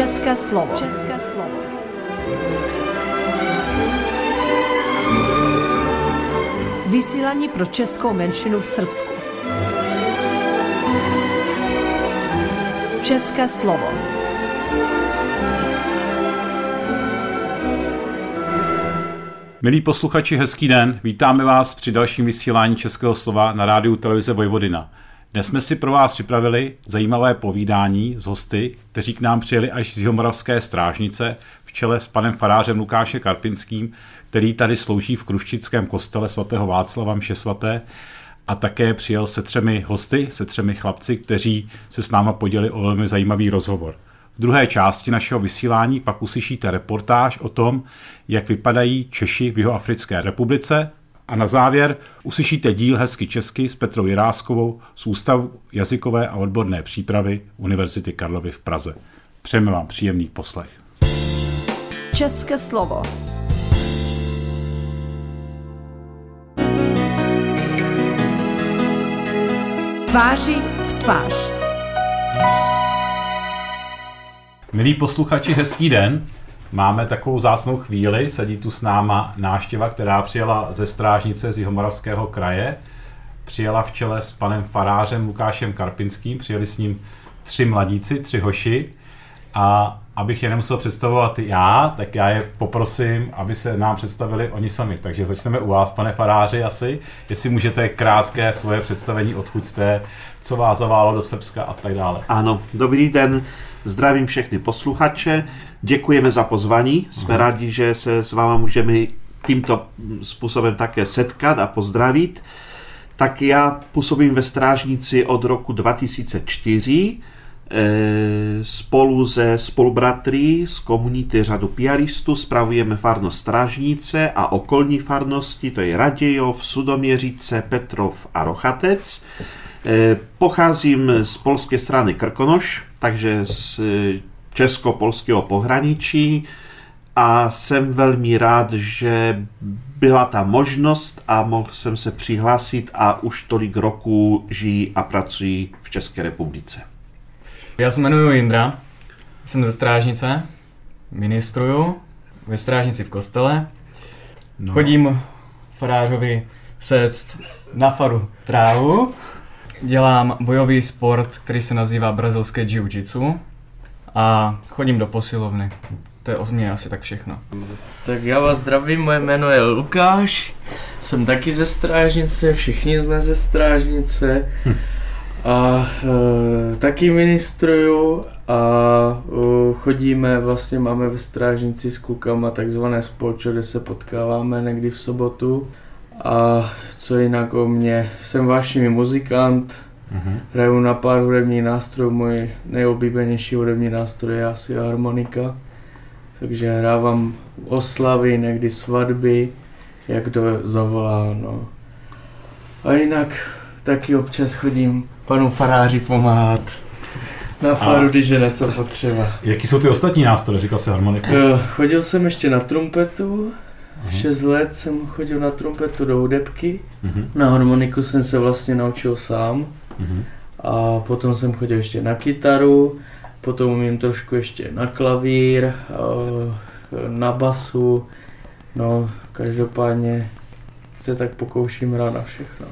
České slovo. České slovo. Vysílání pro českou menšinu v Srbsku. České slovo. Milí posluchači, hezký den. Vítáme vás při dalším vysílání Českého slova na rádiu televize Vojvodina. Dnes jsme si pro vás připravili zajímavé povídání s hosty, kteří k nám přijeli až z Jihomoravské strážnice v čele s panem farářem Lukáše Karpinským, který tady slouží v Kruščickém kostele svatého Václava Mše svaté a také přijel se třemi hosty, se třemi chlapci, kteří se s náma podělili o velmi zajímavý rozhovor. V druhé části našeho vysílání pak uslyšíte reportáž o tom, jak vypadají Češi v Jihoafrické republice a na závěr uslyšíte díl Hezky česky s Petrou Jiráskovou z Ústavu jazykové a odborné přípravy Univerzity Karlovy v Praze. Přejeme vám příjemný poslech. České slovo. Tváři v tvář. Milí posluchači, hezký den. Máme takovou zácnou chvíli, sedí tu s náma náštěva, která přijela ze Strážnice z Jihomoravského kraje. Přijela v čele s panem farářem Lukášem Karpinským, přijeli s ním tři mladíci, tři hoši. A abych je nemusel představovat já, tak já je poprosím, aby se nám představili oni sami. Takže začneme u vás, pane faráři, asi. Jestli můžete krátké svoje představení, odkud jste, co vás zaválo do Srbska a tak dále. Ano, dobrý den. Zdravím všechny posluchače, děkujeme za pozvání, jsme uh-huh. rádi, že se s váma můžeme tímto způsobem také setkat a pozdravit. Tak já působím ve Strážnici od roku 2004, spolu se spolubratry z komunity řadu piaristů spravujeme farnost Strážnice a okolní farnosti, to je Radějov, Sudoměřice, Petrov a Rochatec. Pocházím z polské strany Krkonoš, takže z česko-polského pohraničí a jsem velmi rád, že byla ta možnost a mohl jsem se přihlásit a už tolik roků žijí a pracuji v České republice. Já se jmenuji Jindra, jsem ze Strážnice, ministruju ve Strážnici v kostele. No. Chodím farářovi sect na faru trávu. Dělám bojový sport, který se nazývá brazilské jiu-jitsu a chodím do posilovny. To je od mě asi tak všechno. Tak já vás zdravím, moje jméno je Lukáš, jsem taky ze Strážnice, všichni jsme ze Strážnice hm. A e, taky ministruju a e, chodíme, vlastně máme ve Strážnici s klukama takzvané spolčo, kde se potkáváme někdy v sobotu a co jinak o mě, jsem vášnivý muzikant, uh-huh. hraju na pár hudebních nástrojů, můj nejoblíbenější hudební nástroj je asi harmonika, takže hrávám oslavy, někdy svatby, jak to zavolá, no. A jinak taky občas chodím panu faráři pomáhat na faru, když je něco potřeba. Jaký jsou ty ostatní nástroje, říkal se harmonika? Chodil jsem ještě na trumpetu, Uh-huh. 6 let jsem chodil na trumpetu do hudebky. Uh-huh. Na harmoniku jsem se vlastně naučil sám. Uh-huh. A potom jsem chodil ještě na kytaru, potom umím trošku ještě na klavír, na basu. No, každopádně se tak pokouším hrát na všechno.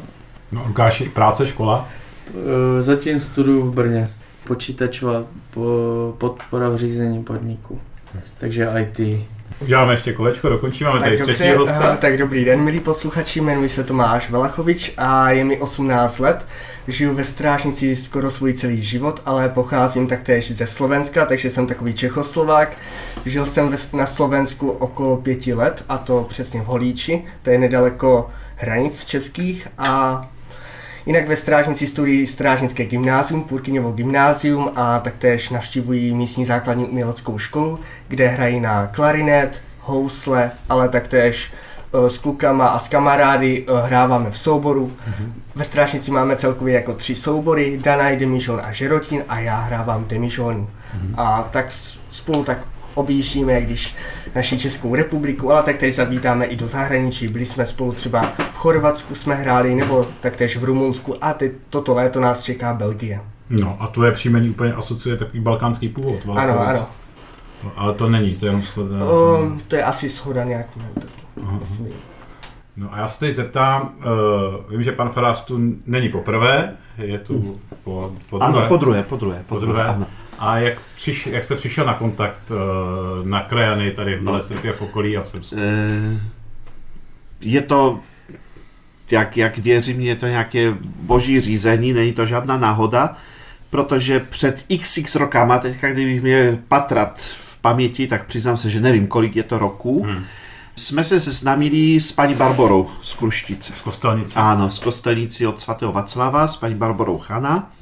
No, Lukáši, práce, škola? Zatím studuju v Brně. Počítačová podpora v řízení podniku. Takže IT. Uděláme ještě kolečko, dokončíme, máme tady třetí hosta. Tak dobrý den, milí posluchači, jmenuji se Tomáš Valachovič a je mi 18 let. Žiju ve Strážnici skoro svůj celý život, ale pocházím taktéž ze Slovenska, takže jsem takový Čechoslovák. Žil jsem na Slovensku okolo pěti let, a to přesně v Holíči, to je nedaleko hranic českých a Jinak ve Strážnici studují Strážnické gymnázium, Purkyňovo gymnázium a taktéž navštěvují místní základní uměleckou školu, kde hrají na klarinet, housle, ale taktéž eh, s klukama a s kamarády eh, hráváme v souboru. Mm-hmm. Ve Strážnici máme celkově jako tři soubory, Danaj, Demižon a Žerotín a já hrávám Demižon. Mm-hmm. A tak spolu tak objíždíme, když naši Českou republiku, ale tak tady zavítáme i do zahraničí. Byli jsme spolu třeba v Chorvatsku jsme hráli, nebo taktéž v Rumunsku a teď toto léto nás čeká Belgie. No a je příjmení úplně asociuje takový balkánský původ. Ano, ano. No, ale to není, to je jenom schoda. Um, to je asi schoda nějak. No a já se teď zeptám, uh, vím, že pan farář tu není poprvé, je tu po, po druhé. Ano, po druhé, po druhé. Po druhé. Ano. A jak, přiš, jak jste přišel na kontakt uh, na krajany tady v a v okolí a v Srbsku? Eh, Je to, jak, jak věřím, je to nějaké boží řízení, není to žádná náhoda, protože před xx rokama, teďka kdybych měl patrat v paměti, tak přiznám se, že nevím, kolik je to roků, Hmm. jsme se seznámili s paní Barborou z Kruštice. Z Kostelnice? Ano, z kostelnici od svatého Vaclava s paní Barborou Chana.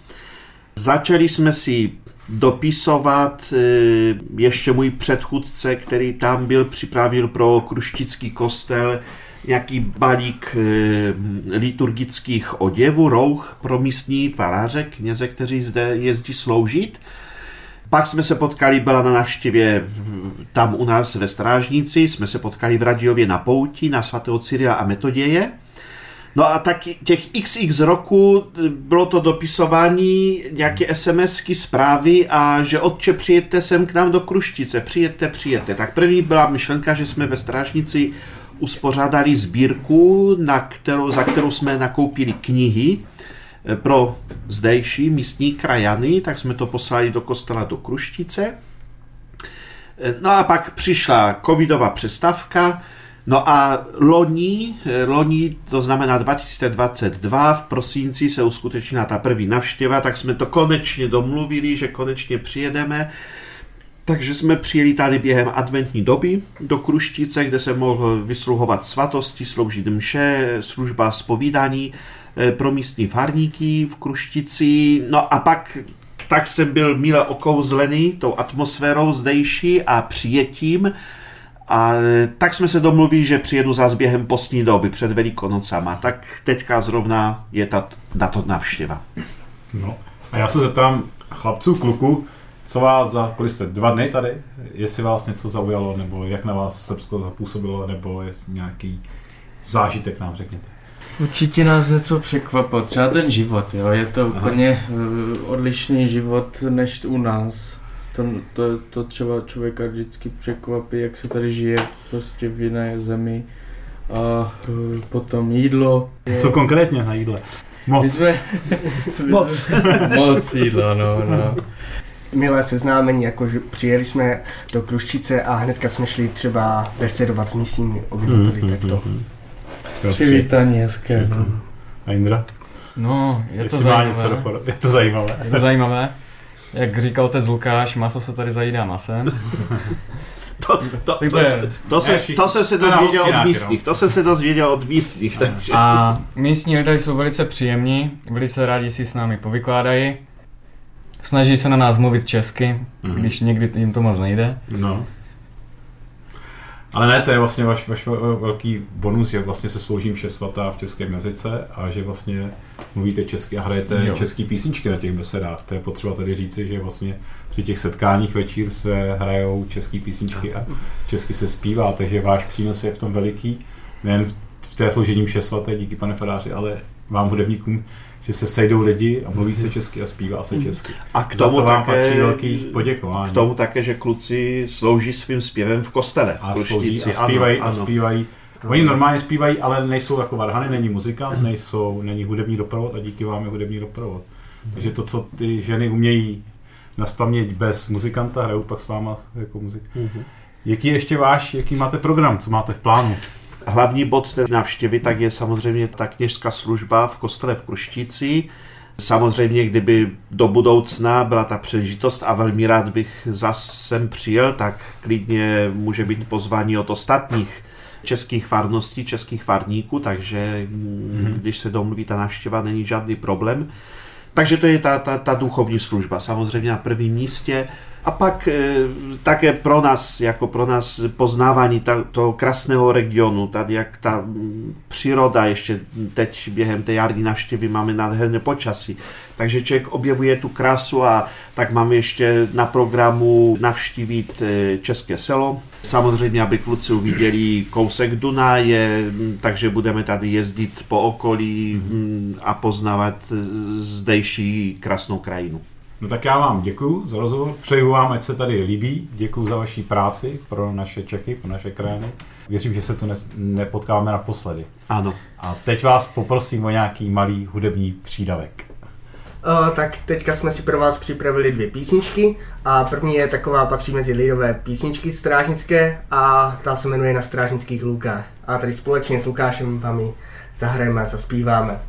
Začali jsme si dopisovat, eh, ještě můj předchůdce, který tam byl, připravil pro kruštický kostel nějaký balík eh, liturgických oděvů, rouch pro místní faráře, kněze, kteří zde jezdí sloužit. Pak jsme se potkali, byla na návštěvě tam u nás ve Strážnici, jsme se potkali v Radiově na pouti na svatého Cyrila a Metoděje. No a taky těch xx roku bylo to dopisování, nějaké SMSky, zprávy a že otče přijďte sem k nám do Kruštice, přijďte, přijďte. Tak první byla myšlenka, že jsme ve Strážnici uspořádali sbírku, na kterou, za kterou jsme nakoupili knihy eh, pro zdejší místní krajany, tak jsme to poslali do kostela do Kruštice. No a pak přišla covidová přestávka, no a loni, eh, loni, to znamená 2022, v prosinci se uskutečnila ta první navštěva, tak jsme to konečně domluvili, že konečně přijedeme. Takže jsme přijeli tady během adventní doby do Kruštice, kde se mohl vysluhovat svatosti, sloužit mše, služba zpovídání eh, pro místní farníky v Kruštici. No a pak tak jsem byl mile okouzlený tou atmosférou zdejší a přijetím. A eh, tak jsme se domluvili, že přijedu zás během postní doby před Velikonocama. Tak teďka zrovna je ta, na to navštěva. No. A já se zeptám chlapců, kluku, co vás za, kolik jste, dva dny tady? Jestli vás něco zaujalo, nebo jak na vás Srbsko zapůsobilo, nebo jestli nějaký zážitek nám řekněte. Určitě nás něco překvapilo, třeba ten život, jo, je to Aha. úplně uh, odlišný život než u nás. To, to, to třeba člověka vždycky překvapí, jak se tady žije prostě v jiné zemi. A uh, potom jídlo. Co konkrétně na jídle? Moc. my Moc. jsme- Moc jídla, no, no. Milé seznámení, jakože přijeli jsme do Kruštice a hnedka jsme šli třeba besedovat s místními obyvateli, Mhm, tak to. Přivítání hezké, no. A Indra? No, je to něco zajímavé. do Je to zajímavé. Je to zajímavé. Jak říkal otec Lukáš, maso se tady zajídá masem. To, to, to je. To jsem, to jsem se to dozvěděl od místních, to jsem se dozvěděl od místních, takže... A místní lidé jsou velice příjemní, velice rádi si s námi povykládají. Snaží se na nás mluvit česky, Mhm. když někdy jim to moc nejde. No. Ale ne, to je vlastně váš, váš vel- velký bonus, že vlastně se sloužím vše svatá v českém jazyce a že vlastně mluvíte česky a hrajete Jo. český písničky na těch besedách. To je potřeba tady říci, že vlastně při těch setkáních večír se hrajou české písničky a česky se zpívá, takže váš přínos je v tom veliký. Nejen v- v té složení vše svaté, díky pane faráři, ale vám hudebníkům, že se sejdou lidi a mluví se česky a zpívá se česky. A k Za tomu, to vám také, patří velký poděkování. k tomu také, že kluci slouží svým zpěvem v kostele. v a slouží a zpívají, Ano, a ano. zpívají. Oni normálně zpívají, ale nejsou jako varhany, není muzikant, nejsou, není hudební doprovod a díky vám je hudební doprovod. Takže to, co ty ženy umějí naspamět bez muzikanta, hrajou pak s váma jako muzik. Mhm. Jaký je ještě váš, jaký máte program, co máte v plánu? Hlavní bod té návštěvy tak je samozřejmě ta kněžská služba v kostele v Kruštici. Samozřejmě, kdyby do budoucna byla ta příležitost a velmi rád bych zas sem přijel, tak klidně může být pozvání od ostatních českých farností, českých farníků, takže mm, když se domluví ta návštěva, není žádný problém. Takže to je ta, ta, ta duchovní služba, samozřejmě na prvním místě. A pak e, také pro nás, jako pro nás poznávání ta, toho krásného regionu, tady jak ta příroda ještě teď během té jarní návštěvy máme nádherné počasí. Takže člověk objevuje tu krásu a tak máme ještě na programu navštívit e, České selo. Samozřejmě, aby kluci uviděli kousek Dunaje, takže budeme tady jezdit po okolí m, a poznávat e, zdejší krásnou krajinu. No tak já vám děkuji za rozhovor, přeju vám, ať se tady líbí, děkuji za vaši práci pro naše Čechy, pro naše krajiny. Věřím, že se tu ne- nepotkáme naposledy. Ano. A teď vás poprosím o nějaký malý hudební přídavek. O, tak teďka jsme si pro vás připravili dvě písničky a první je taková, patří mezi lidové písničky strážnické a ta se jmenuje Na strážnických lukách. A tady společně s Lukášem vám ji zahrajeme a zaspíváme.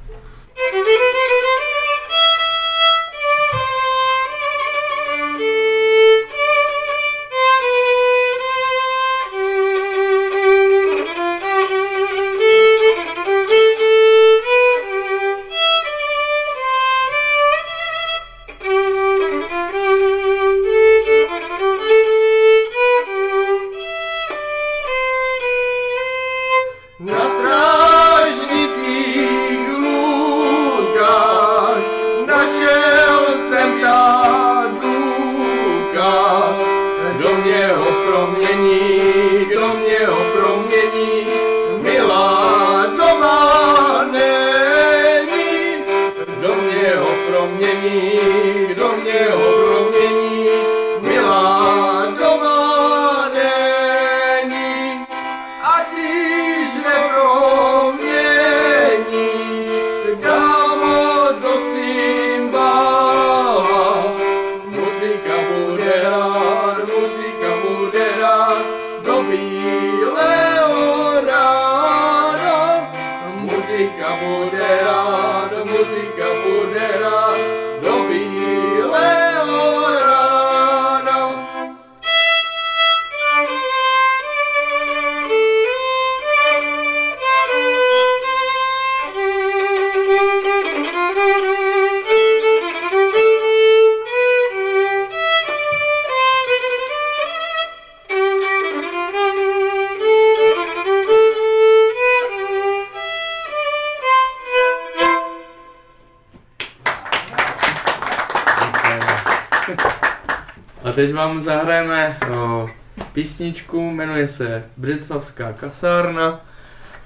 Teď vám zahrajeme o, písničku, jmenuje se Břeclavská kasárna.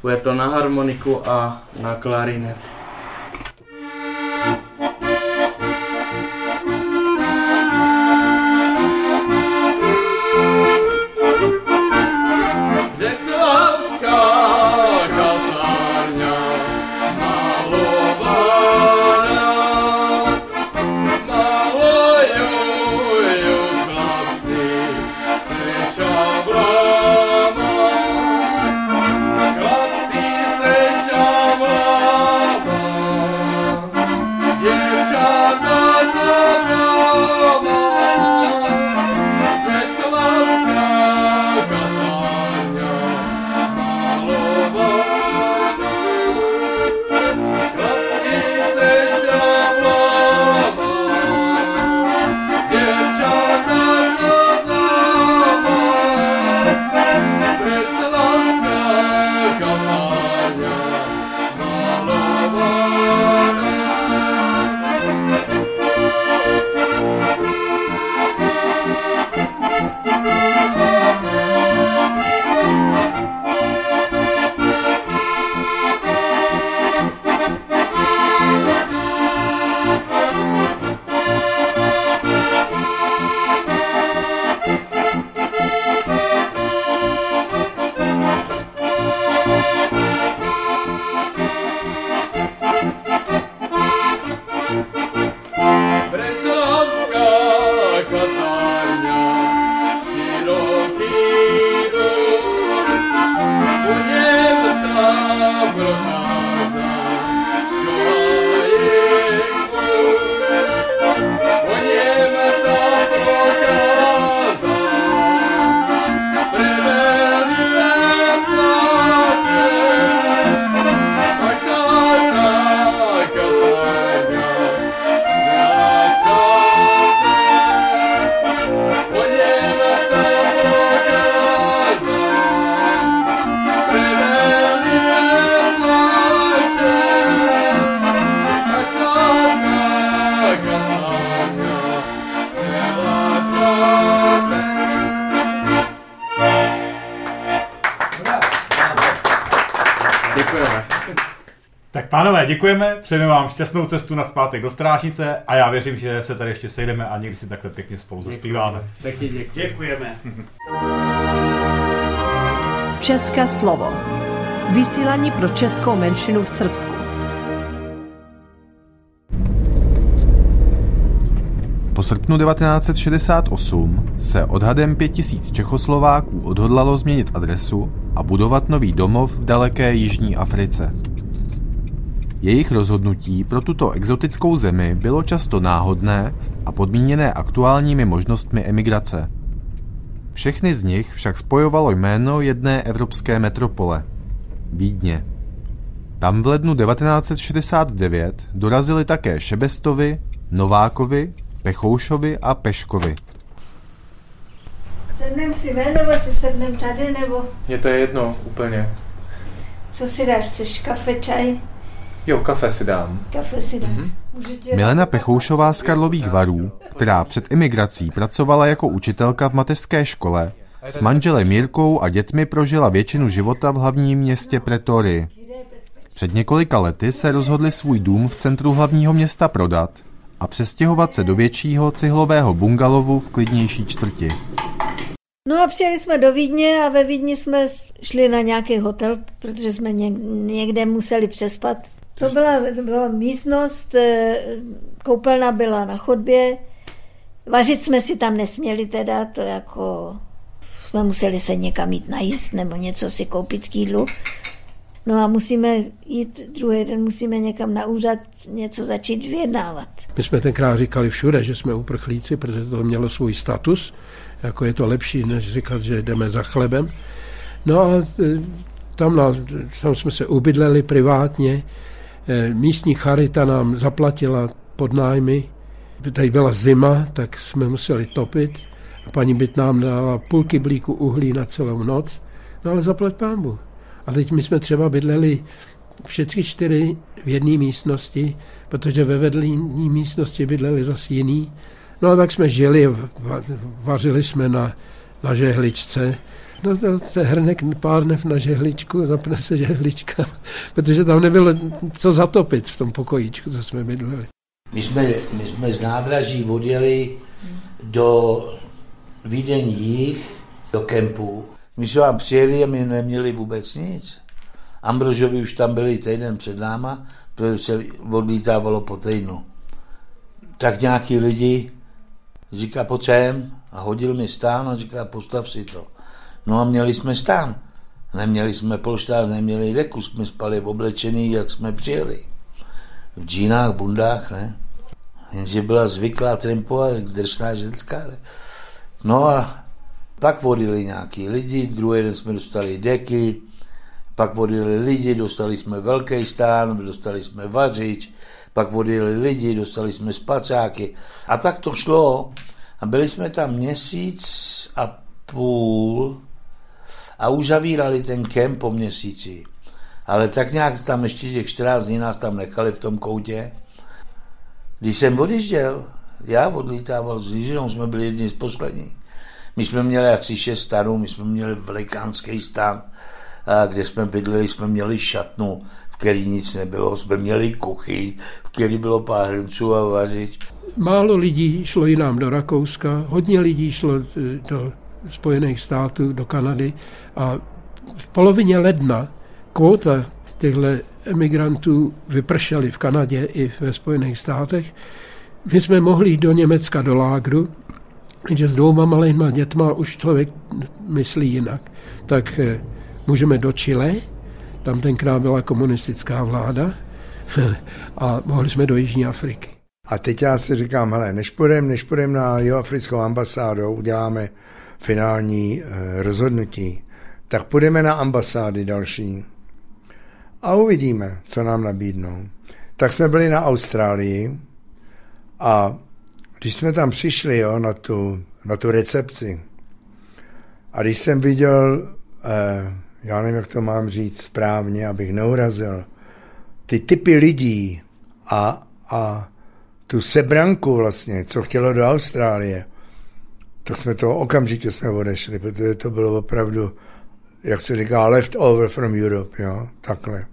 Bude to na harmoniku a na klarinet. Děkujeme. Tak pánové, děkujeme, přejeme vám šťastnou cestu na zpátek do Strážnice a já věřím, že se tady ještě sejdeme a někdy si takhle pěkně spolu zaspíváme. Taky děkuji. Děkujeme. České slovo. Vysílání pro českou menšinu v Srbsku. Po srpnu 1968 se odhadem 5000 Čechoslováků odhodlalo změnit adresu a budovat nový domov v daleké Jižní Africe. Jejich rozhodnutí pro tuto exotickou zemi bylo často náhodné a podmíněné aktuálními možnostmi emigrace. Všechny z nich však spojovalo jméno jedné evropské metropole – Vídně. Tam v lednu 1969 dorazili také Šebestovi, Novákovi, Pechoušovi a Peškovi. Sednem si ven, nebo si sednem tady, nebo Mně to je jedno úplně. co si dáš? Chceš kafe, čaj? Jo, kafe si dám. Kafe si dám. Tě Milena Pechoušová z Karlových varů, která před emigrací pracovala jako učitelka v mateřské škole, s manželem Jirkou a dětmi prožila většinu života v hlavním městě Pretorii. Před několika lety se rozhodli svůj dům v centru hlavního města prodat a přestěhovat se do většího cihlového bungalovu v klidnější čtvrti. No a přijeli jsme do Vídně a ve Vídni jsme šli na nějaký hotel, protože jsme ně, někde museli přespat. To byla, to byla místnost, eh, koupelna byla na chodbě, vařit jsme si tam nesměli teda, to jako jsme museli se někam jít najíst nebo něco si koupit k jídlu. No a musíme jít, druhý den musíme někam na úřad něco začít vyjednávat. My jsme tenkrát říkali všude, že jsme uprchlíci, protože to mělo svůj status, jako je to lepší, než říkat, že jdeme za chlebem. No a e, tam, na, tam jsme se ubydleli privátně, E, místní charita nám zaplatila podnájmy, tady byla zima, tak jsme museli topit a paní byt nám dala půl kyblíku uhlí na celou noc, no ale zaplať pámbu. A teď my jsme třeba bydleli všechny čtyři v jedné místnosti, protože ve vedlní místnosti bydleli zase jiný. No a tak jsme žili, va- vařili jsme na, na žehličce. No to, to hrnek párnev na žehličku, zapne se žehlička, protože tam nebylo co zatopit v tom pokojíčku, co jsme bydleli. My jsme, my jsme z nádraží odjeli do Vídeň do kempu. My jsme vám přijeli a my neměli vůbec nic. Ambrožovi už tam byli týden před náma, protože se odlítávalo po týdnu. Tak nějaký lidi říká, pojď sem a hodil mi stán a říká, postav si to. No a měli jsme stán. Neměli jsme polštář, neměli deku, jsme spali oblečený, jak jsme přijeli. V džínách, bundách, ne? Jenže byla zvyklá trimpo a jak drsná ženská. Ne? No a pak vodili nějaký lidi, druhý den jsme dostali deky, pak vodili lidi, dostali jsme velký stán, dostali jsme vařič, pak vodili lidi, dostali jsme spacáky. A tak to šlo. A byli jsme tam měsíc a půl a uzavírali ten kemp po měsíci. Ale tak nějak tam ještě těch 14 dní nás tam nechali v tom koutě. Když jsem odjížděl, já odlítával s Lížinou, jsme byli jedni z posledních. My jsme měli asi šest stanů, my jsme měli velikánský stan, kde jsme bydleli, jsme měli šatnu, v který nic nebylo, jsme měli kuchyň, v který bylo pár hrnců a vařič. Málo lidí šlo jinam do Rakouska, hodně lidí šlo e, do Spojených států, do Kanady a v polovině ledna kvóta těchto emigrantů vypršely v Kanadě i ve Spojených státech. My jsme mohli jít do Německa do lágru, že s dvouma malýma dětma už člověk myslí jinak. Tak eh, můžeme do Chile, tam tenkrát byla komunistická vláda a mohli jsme do Jižní Afriky. A teď já si říkám, hele, než půjdeme než půjdem na jihoafrickou ambasádu, uděláme finální eh, rozhodnutí, tak půjdeme na ambasády další a uvidíme, co nám nabídnou. Tak jsme byli na Austrálii a když jsme tam přišli jo, na, tu, na tu recepci a když jsem viděl, eh, já nevím, jak to mám říct správně, abych neurazil, ty typy lidí a, a tu sebranku vlastně, co chtělo do Austrálie, tak jsme to okamžitě jsme odešli, protože to bylo opravdu, jak se říká, left over from Europe, jo, takhle.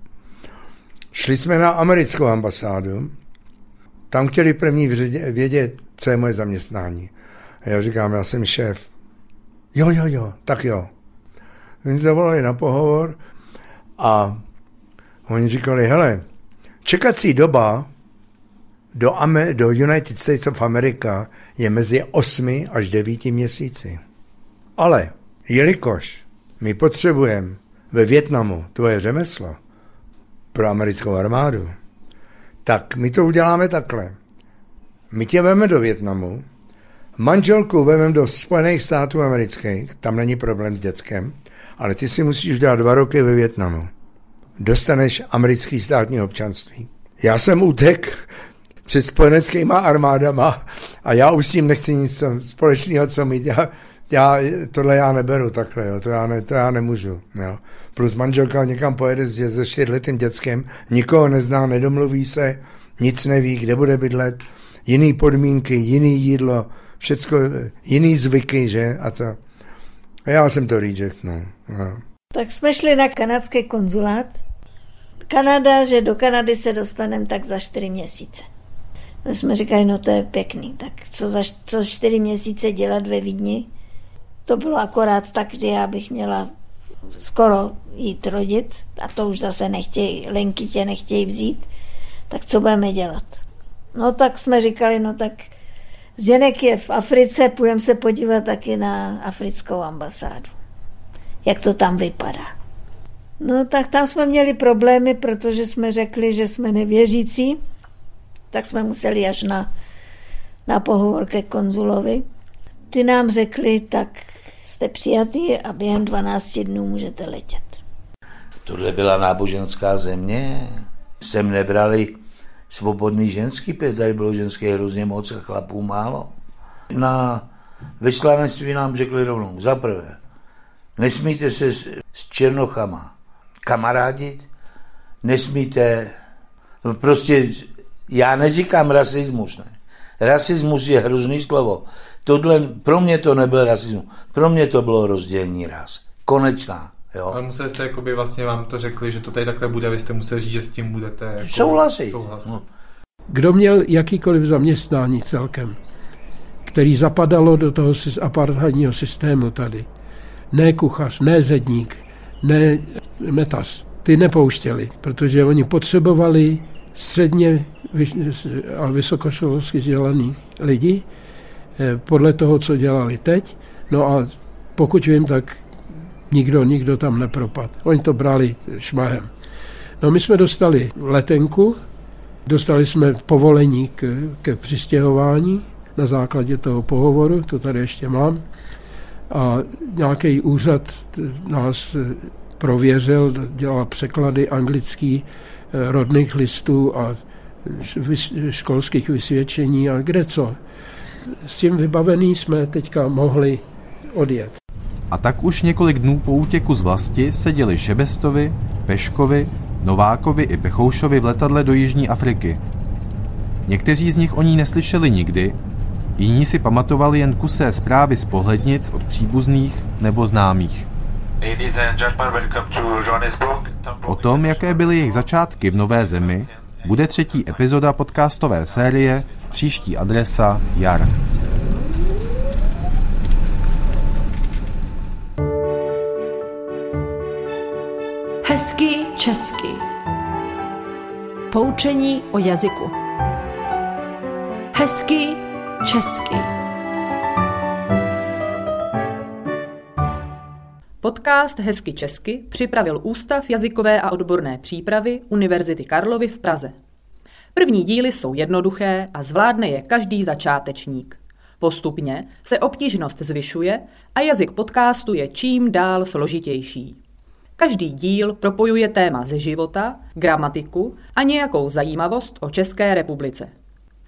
Šli jsme na americkou ambasádu, tam chtěli první vědět, co je moje zaměstnání. A já říkám, já jsem šéf. Jo, jo, jo, tak jo. Oni zavolali na pohovor a oni říkali, hele, čekací doba do, Amer- do United States of America je mezi 8 až 9 měsíci. Ale jelikož my potřebujeme ve Větnamu tvoje řemeslo pro americkou armádu, tak my to uděláme takhle. My tě veme do Větnamu, manželku vememe do Spojených států amerických, tam není problém s dětskem, ale ty si musíš dát dva roky ve Větnamu. Dostaneš americký státní občanství. Já jsem utek před spojeneckýma armádama a já už s tím nechci nic společného, co mít. Já, já, tohle já neberu takhle, jo, to, já ne, to já nemůžu. Jo. Plus manželka někam pojede s, se čtyřletým dětskem, nikoho nezná, nedomluví se, nic neví, kde bude bydlet, jiný podmínky, jiný jídlo, všecko, jiný zvyky, že, a to. Já jsem to rejectnul. No. Tak jsme šli na kanadský konzulát. Kanada, že do Kanady se dostaneme tak za čtyři měsíce. Tak jsme říkali, no to je pěkný, tak co za co čtyři měsíce dělat ve Vídni? To bylo akorát tak, kdy já bych měla skoro jít rodit a to už zase nechtějí, Lenky tě nechtějí vzít, tak co budeme dělat? No tak jsme říkali, no tak Zdenek je v Africe, půjdeme se podívat taky na africkou ambasádu. Jak to tam vypadá. No tak tam jsme měli problémy, protože jsme řekli, že jsme nevěřící, tak jsme museli až na, na pohovor ke konzulovi. Ty nám řekli, tak jste přijatý a během 12 dnů můžete letět. Tohle byla náboženská země. Sem nebrali svobodný ženský pět, tady bylo ženské hrozně moc a chlapů málo. Na vyslanectví nám řekli rovnou, za prvé, nesmíte se s, s černochama kamarádit, nesmíte, no prostě, já neříkám rasismus, ne. Rasismus je hrozný slovo. Tohle, pro mě to nebyl rasismus, pro mě to bylo rozdělení ras. Konečná. Jo. Ale museli jste, jakoby vlastně vám to řekli, že to tady takhle bude, vy jste museli říct, že s tím budete jako souhlasit. souhlasit. No. Kdo měl jakýkoliv zaměstnání celkem, který zapadalo do toho apartheidního systému tady, ne kuchař, ne zedník, ne metas, ty nepouštěli, protože oni potřebovali středně a vysokoškolsky vzdělaný lidi, podle toho, co dělali teď. No a pokud vím, tak nikdo, nikdo tam nepropad. Oni to brali šmahem. No my jsme dostali letenku, dostali jsme povolení k, ke přistěhování na základě toho pohovoru, to tady ještě mám. A nějaký úřad nás prověřil, dělal překlady anglický eh, rodných listů a školských vysvědčení a kde co. S tím vybavený jsme teďka mohli odjet. A tak už několik dnů po útěku z vlasti seděli Šebestovi, Peškovi, Novákovi i Pechoušovi v letadle do Jižní Afriky. Někteří z nich o ní neslyšeli nikdy, jiní si pamatovali jen kusé zprávy z pohlednic od příbuzných nebo známých. O tom, jaké byly jejich začátky v nové zemi, bude třetí epizoda podcastové série Příští adresa Jar. Hezký česky. Poučení o jazyku. Hezký česky. Podcast Hezky česky připravil Ústav jazykové a odborné přípravy Univerzity Karlovy v Praze. První díly jsou jednoduché a zvládne je každý začátečník. Postupně se obtížnost zvyšuje a jazyk podcastu je čím dál složitější. Každý díl propojuje téma ze života, gramatiku a nějakou zajímavost o České republice.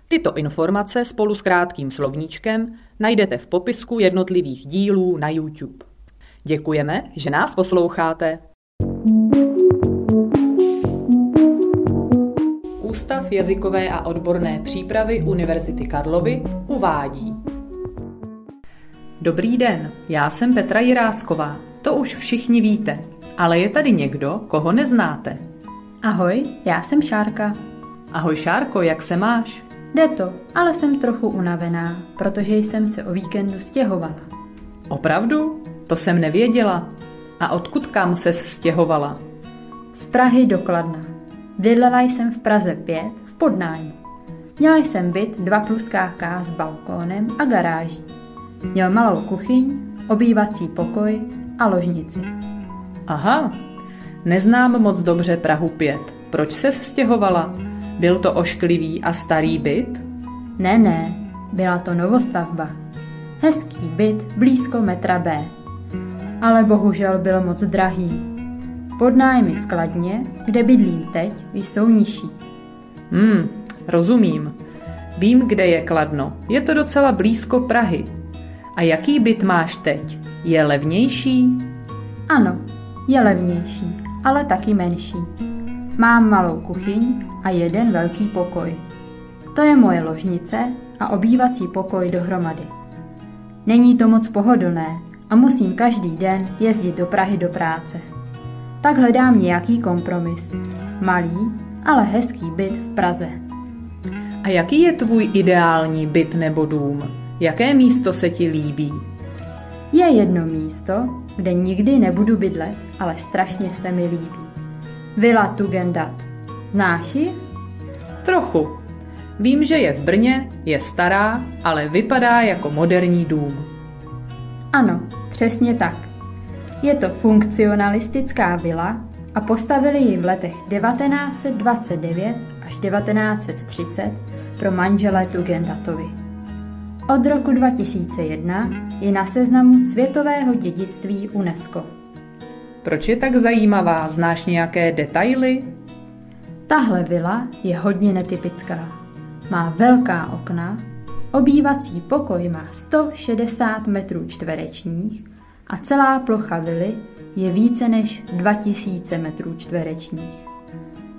Tyto informace spolu s krátkým slovníčkem najdete v popisku jednotlivých dílů na YouTube. Děkujeme, že nás posloucháte. Ústav jazykové a odborné přípravy Univerzity Karlovy uvádí. Dobrý den, já jsem Petra Jirásková. To už všichni víte, ale je tady někdo, koho neznáte. Ahoj, já jsem Šárka. Ahoj Šárko, jak se máš? Jde to, ale jsem trochu unavená, protože jsem se o víkendu stěhovala. Opravdu? To jsem nevěděla. A odkud kam se stěhovala? Z Prahy do Kladna. Bydlela jsem v Praze 5 v podnájmu. Měla jsem byt 2 plus KK s balkónem a garáží. Měl malou kuchyň, obývací pokoj a ložnici. Aha, neznám moc dobře Prahu 5. Proč se stěhovala? Byl to ošklivý a starý byt? Ne, ne, byla to novostavba. Hezký byt blízko metra B. Ale bohužel byl moc drahý. Podnájmy v Kladně, kde bydlím teď, jsou nižší. Hmm, rozumím. Vím, kde je Kladno. Je to docela blízko Prahy. A jaký byt máš teď? Je levnější? Ano, je levnější, ale taky menší. Mám malou kuchyň a jeden velký pokoj. To je moje ložnice a obývací pokoj dohromady. Není to moc pohodlné a musím každý den jezdit do Prahy do práce. Tak hledám nějaký kompromis. Malý, ale hezký byt v Praze. A jaký je tvůj ideální byt nebo dům? Jaké místo se ti líbí? Je jedno místo, kde nikdy nebudu bydlet, ale strašně se mi líbí. Vila Tugendat. Znáš ji? Trochu. Vím, že je v Brně, je stará, ale vypadá jako moderní dům. Ano, přesně tak. Je to funkcionalistická vila a postavili ji v letech 1929 až 1930 pro manžele Tugendatovi. Od roku 2001 je na seznamu světového dědictví UNESCO. Proč je tak zajímavá? Znáš nějaké detaily? Tahle vila je hodně netypická. Má velká okna, obývací pokoj má 160 metrů čtverečních a celá plocha vily je více než 2000 metrů čtverečních.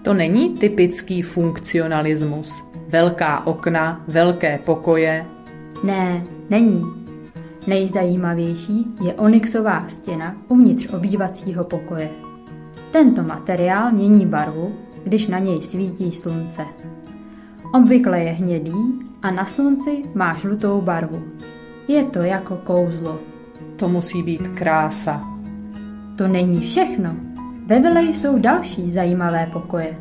To není typický funkcionalismus. Velká okna, velké pokoje. Ne, není. Nejzajímavější je onyxová stěna uvnitř obývacího pokoje. Tento materiál mění barvu, když na něj svítí slunce. Obvykle je hnědý a na slunci má žlutou barvu. Je to jako kouzlo. To musí být krása. To není všechno. Ve vile jsou další zajímavé pokoje.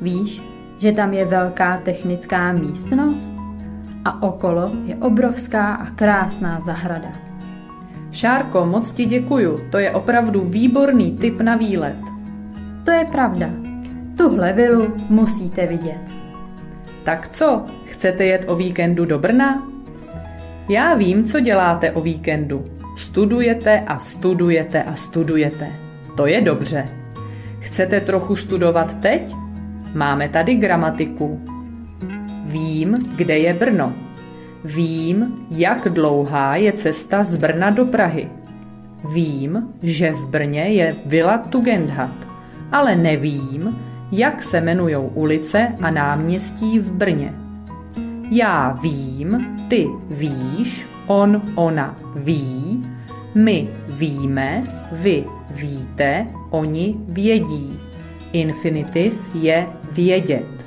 Víš, že tam je velká technická místnost? A okolo je obrovská a krásná zahrada. Šárko, moc ti děkuju, to je opravdu výborný tip na výlet. To je pravda. Tuhle vilu musíte vidět. Tak co, chcete jet o víkendu do Brna? Já vím, co děláte o víkendu. Studujete a studujete a studujete. To je dobře. Chcete trochu studovat teď? Máme tady gramatiku. Vím, kde je Brno. Vím, jak dlouhá je cesta z Brna do Prahy. Vím, že v Brně je Vila Tugendhat, ale nevím, jak se jmenují ulice a náměstí v Brně. Já vím, ty víš, on, ona ví, my víme, vy víte, oni vědí. Infinitiv je vědět.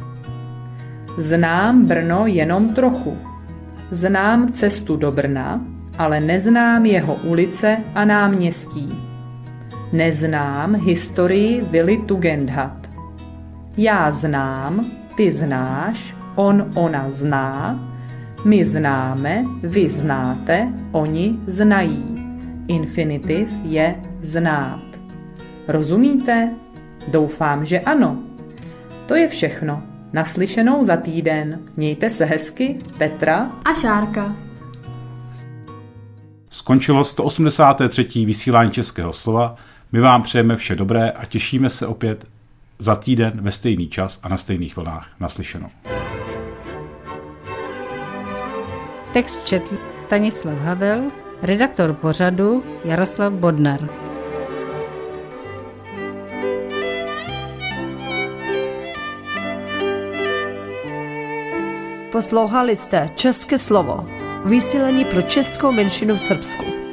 Znám Brno jenom trochu. Znám cestu do Brna, ale neznám jeho ulice a náměstí. Neznám historii Vily Tugendhat. Já znám, ty znáš, on, ona zná, my známe, vy znáte, oni znají. Infinitiv je znát. Rozumíte? Doufám, že ano. To je všechno. Naslyšenou za týden. Mějte se hezky, Petra a Šárka. Skončilo 183. vysílání Českého slova. My vám přejeme vše dobré a těšíme se opět za týden ve stejný čas a na stejných vlnách. Naslyšenou. Text četl Stanislav Havel, redaktor pořadu Jaroslav Bodnar. Poslouchali jste České slovo, vysílení pro českou menšinu v Srbsku.